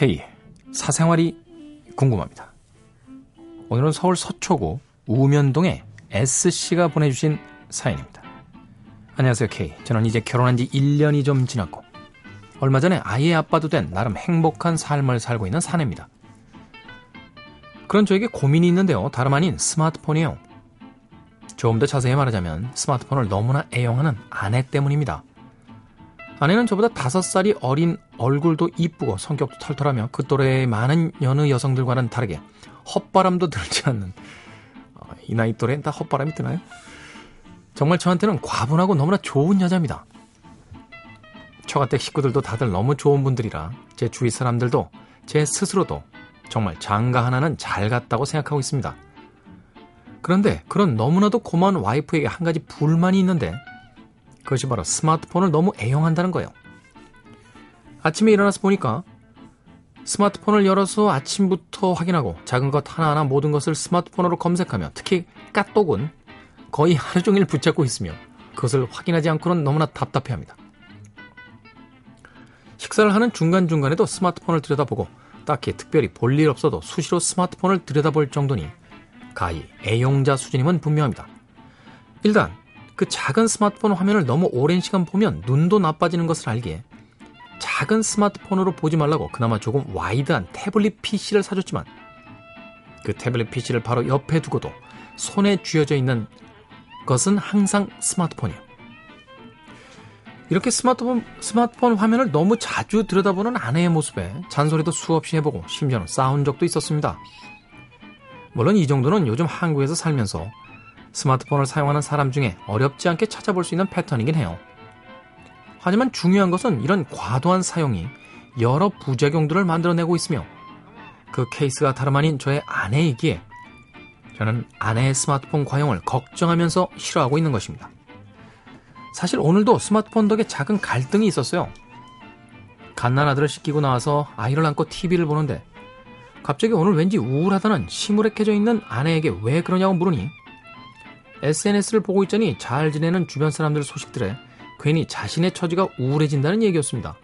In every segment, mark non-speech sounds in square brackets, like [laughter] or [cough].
K 사생활이 궁금합니다. 오늘은 서울 서초구 우면동의 S씨가 보내주신 사연입니다. 안녕하세요 K. 저는 이제 결혼한 지 1년이 좀 지났고 얼마 전에 아이의 아빠도 된 나름 행복한 삶을 살고 있는 사내입니다. 그런 저에게 고민이 있는데요. 다름 아닌 스마트폰이에요. 조금 더 자세히 말하자면 스마트폰을 너무나 애용하는 아내 때문입니다. 아내는 저보다 다섯 살이 어린 얼굴도 이쁘고 성격도 털털하며 그 또래의 많은 여느 여성들과는 다르게 헛바람도 들지 않는 어, 이 나이 또래는 다 헛바람이 드나요? 정말 저한테는 과분하고 너무나 좋은 여자입니다. 처가댁 식구들도 다들 너무 좋은 분들이라 제 주위 사람들도 제 스스로도 정말 장가 하나는 잘 갔다고 생각하고 있습니다. 그런데 그런 너무나도 고마운 와이프에게 한 가지 불만이 있는데 그것이 바로 스마트폰을 너무 애용한다는 거예요. 아침에 일어나서 보니까 스마트폰을 열어서 아침부터 확인하고 작은 것 하나하나 모든 것을 스마트폰으로 검색하며 특히 까똑은 거의 하루 종일 붙잡고 있으며 그것을 확인하지 않고는 너무나 답답해 합니다. 식사를 하는 중간중간에도 스마트폰을 들여다보고 딱히 특별히 볼 일 없어도 수시로 스마트폰을 들여다볼 정도니 가히 애용자 수준임은 분명합니다. 일단 그 작은 스마트폰 화면을 너무 오랜 시간 보면 눈도 나빠지는 것을 알기에 작은 스마트폰으로 보지 말라고 그나마 조금 와이드한 태블릿 PC를 사줬지만 그 태블릿 PC를 바로 옆에 두고도 손에 쥐어져 있는 것은 항상 스마트폰이에요. 이렇게 스마트폰, 스마트폰 화면을 너무 자주 들여다보는 아내의 모습에 잔소리도 수없이 해보고 심지어는 싸운 적도 있었습니다. 물론 이 정도는 요즘 한국에서 살면서 스마트폰을 사용하는 사람 중에 어렵지 않게 찾아볼 수 있는 패턴이긴 해요. 하지만 중요한 것은 이런 과도한 사용이 여러 부작용들을 만들어내고 있으며 그 케이스가 다름 아닌 저의 아내이기에 저는 아내의 스마트폰 과용을 걱정하면서 싫어하고 있는 것입니다. 사실 오늘도 스마트폰 덕에 작은 갈등이 있었어요. 갓난 아들을 씻기고 나와서 아이를 안고 TV를 보는데 갑자기 오늘 왠지 우울하다는 시무룩해져 있는 아내에게 왜 그러냐고 물으니 SNS를 보고 있자니 잘 지내는 주변 사람들 소식들에 괜히 자신의 처지가 우울해진다는 얘기였습니다.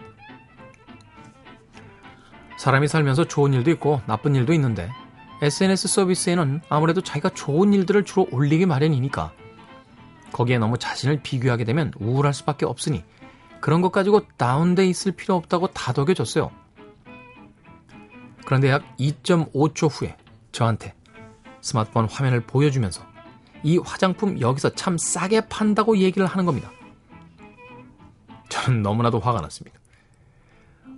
사람이 살면서 좋은 일도 있고 나쁜 일도 있는데 SNS 서비스에는 아무래도 자기가 좋은 일들을 주로 올리기 마련이니까 거기에 너무 자신을 비교하게 되면 우울할 수밖에 없으니 그런 것 가지고 다운돼 있을 필요 없다고 다독여줬어요. 그런데 약 2.5초 후에 저한테 스마트폰 화면을 보여주면서 이 화장품 여기서 참 싸게 판다고 얘기를 하는 겁니다. 저는 너무나도 화가 났습니다.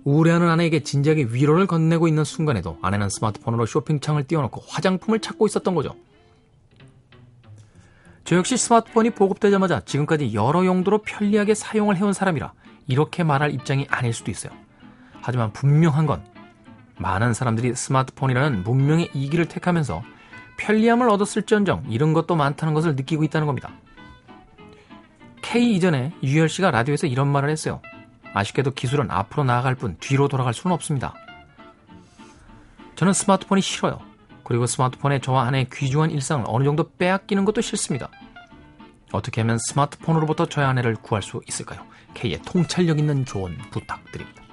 우울해하는 아내에게 진지하게 위로를 건네고 있는 순간에도 아내는 스마트폰으로 쇼핑창을 띄워놓고 화장품을 찾고 있었던 거죠. 저 역시 스마트폰이 보급되자마자 지금까지 여러 용도로 편리하게 사용을 해온 사람이라 이렇게 말할 입장이 아닐 수도 있어요. 하지만 분명한 건 많은 사람들이 스마트폰이라는 문명의 이기를 택하면서 편리함을 얻었을지언정 이런 것도 많다는 것을 느끼고 있다는 겁니다. K 이전에 유열 씨가 라디오에서 이런 말을 했어요. 아쉽게도 기술은 앞으로 나아갈 뿐 뒤로 돌아갈 수는 없습니다. 저는 스마트폰이 싫어요. 그리고 스마트폰에 저와 아내의 귀중한 일상을 어느 정도 빼앗기는 것도 싫습니다. 어떻게 하면 스마트폰으로부터 저의 아내를 구할 수 있을까요? K의 통찰력 있는 조언 부탁드립니다.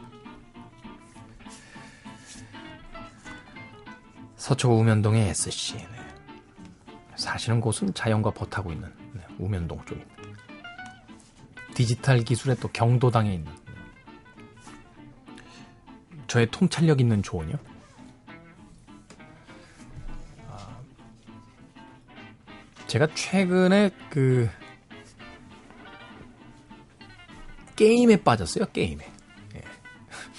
서초 우면동의 SC. 네. 사시는 곳은 자연과 버타고 있는 네, 우면동 쪽입니다. 디지털 기술에 또 경도당에 있는 네. 저의 통찰력 있는 조언이요. 아, 제가 최근에 그 게임에 빠졌어요. 게임에. 예.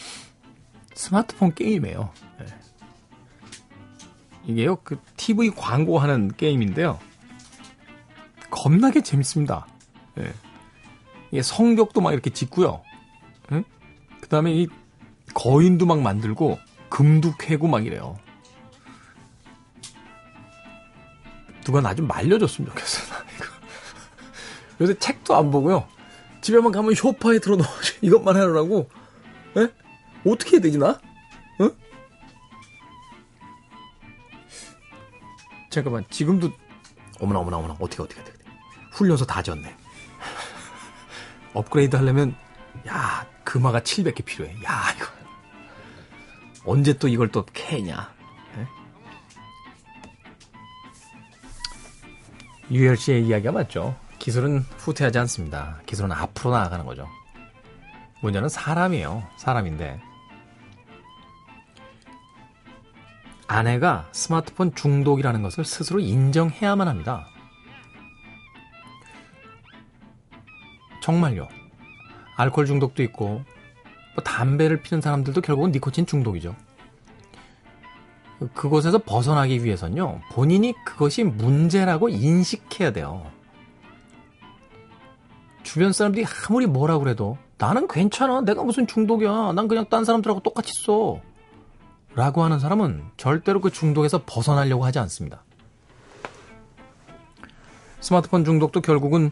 [laughs] 스마트폰 게임이에요. 이게요, 그 TV 광고하는 게임인데요. 겁나게 재밌습니다. 예. 이게 성벽도 막 이렇게 짓고요. 예? 그 다음에 이 거인도 막 만들고 금도 캐고 막 이래요. 누가 나 좀 말려줬으면 좋겠어. 요새 책도 안 보고요. 집에만 가면 쇼파에 들어 넣어 [laughs] 이것만 하느라고. 예? 어떻게 해야 되지 나? 잠깐만 지금도 어머나 어머나 어머나 어떻게 어떻게 어떻게 훈련소 다 졌네 [laughs] 업그레이드 하려면 야 금화가 700개 필요해 야 이거 언제 또 이걸 또 캐냐. 네? 유열 씨의 이야기가 맞죠. 기술은 후퇴하지 않습니다. 기술은 앞으로 나아가는 거죠. 문제는 사람이에요. 사람인데. 아내가 스마트폰 중독이라는 것을 스스로 인정해야만 합니다. 정말요. 알코올 중독도 있고, 뭐 담배를 피는 사람들도 결국은 니코틴 중독이죠. 그곳에서 벗어나기 위해서는요, 본인이 그것이 문제라고 인식해야 돼요. 주변 사람들이 아무리 뭐라 그래도 나는 괜찮아. 내가 무슨 중독이야. 난 그냥 딴 사람들하고 똑같이 써. 라고 하는 사람은 절대로 그 중독에서 벗어나려고 하지 않습니다. 스마트폰 중독도 결국은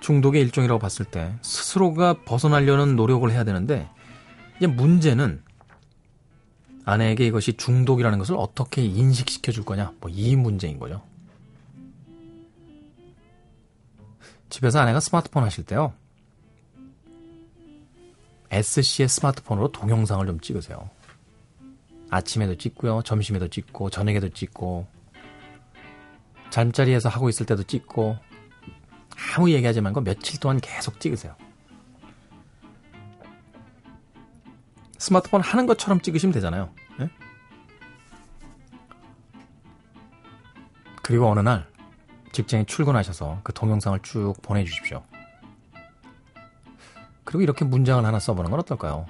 중독의 일종이라고 봤을 때 스스로가 벗어나려는 노력을 해야 되는데 이제 문제는 아내에게 이것이 중독이라는 것을 어떻게 인식시켜 줄 거냐 뭐 이 문제인 거죠. 집에서 아내가 스마트폰 하실 때요. S씨의 스마트폰으로 동영상을 좀 찍으세요. 아침에도 찍고요. 점심에도 찍고 저녁에도 찍고 잠자리에서 하고 있을 때도 찍고 아무 얘기하지 말고 며칠 동안 계속 찍으세요. 스마트폰 하는 것처럼 찍으시면 되잖아요. 네? 그리고 어느 날 직장에 출근하셔서 그 동영상을 쭉 보내주십시오. 그리고 이렇게 문장을 하나 써보는 건 어떨까요?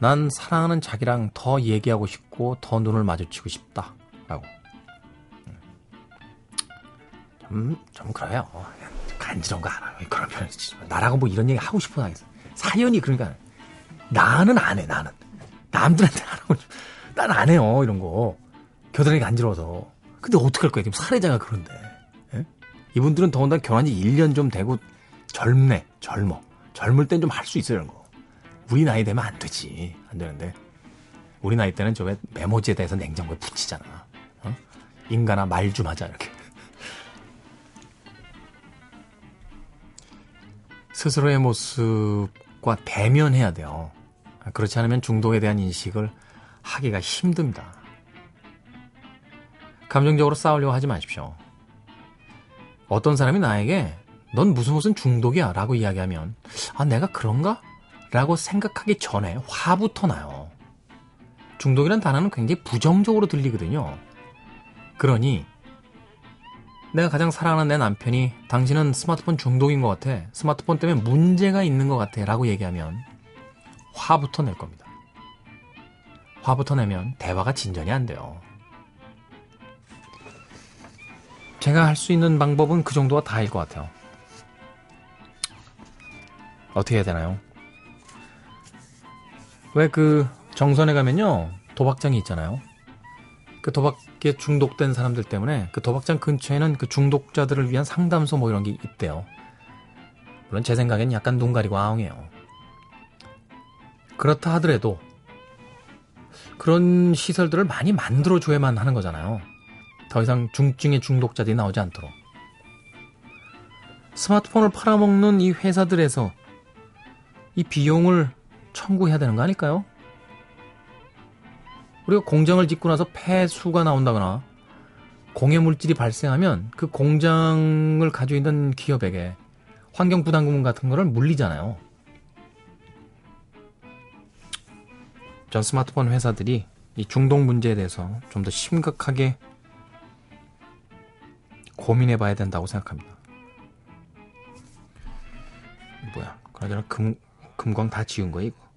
난 사랑하는 자기랑 더 얘기하고 싶고 더 눈을 마주치고 싶다. 라고. 좀, 좀 그래요. 간지러운 거 알아요. 그런 편 나라고 뭐 이런 얘기 하고 싶어 하겠어. 사연이 그러니까. 나는 안 해, 나는. 남들한테 안 하고. 난 안 해요, 이런 거. 겨드랑이 간지러워서. 근데 어떡할 거야, 지금 사례자가 그런데. 예? 이분들은 더군다나 결혼한 지 1년 좀 되고 젊네, 젊어. 젊을 땐 좀 할 수 있어요, 이런 거. 우리 나이 되면 안 되지. 안 되는데. 우리 나이 때는 저왜 메모지에 대해서 냉장고에 붙이잖아. 어? 인간아, 말 좀 하자, 이렇게. 스스로의 모습과 대면해야 돼요. 그렇지 않으면 중독에 대한 인식을 하기가 힘듭니다. 감정적으로 싸우려고 하지 마십시오. 어떤 사람이 나에게 넌 무슨 무슨 중독이야 라고 이야기하면 아 내가 그런가? 라고 생각하기 전에 화부터 나요. 중독이란 단어는 굉장히 부정적으로 들리거든요. 그러니 내가 가장 사랑하는 내 남편이 당신은 스마트폰 중독인 것 같아. 스마트폰 때문에 문제가 있는 것 같아. 라고 얘기하면 화부터 낼 겁니다. 화부터 내면 대화가 진전이 안 돼요. 제가 할 수 있는 방법은 그 정도가 다일 것 같아요. 어떻게 해야 되나요? 왜 그 정선에 가면요 도박장이 있잖아요. 그 도박에 중독된 사람들 때문에 그 도박장 근처에는 그 중독자들을 위한 상담소 뭐 이런 게 있대요. 물론 제 생각엔 약간 눈 가리고 아웅해요. 그렇다 하더라도 그런 시설들을 많이 만들어줘야만 하는 거잖아요. 더 이상 중증의 중독자들이 나오지 않도록. 스마트폰을 팔아먹는 이 회사들에서 이 비용을 청구해야 되는 거 아닐까요? 우리가 공장을 짓고 나서 폐수가 나온다거나 공해 물질이 발생하면 그 공장을 가지고 있는 기업에게 환경 부담금 같은 거를 물리잖아요. 전 스마트폰 회사들이 이 중독 문제에 대해서 좀 더 심각하게 고민해 봐야 된다고 생각합니다. 뭐야, 그러저나 금, 금광 다 지운 거야, 이거?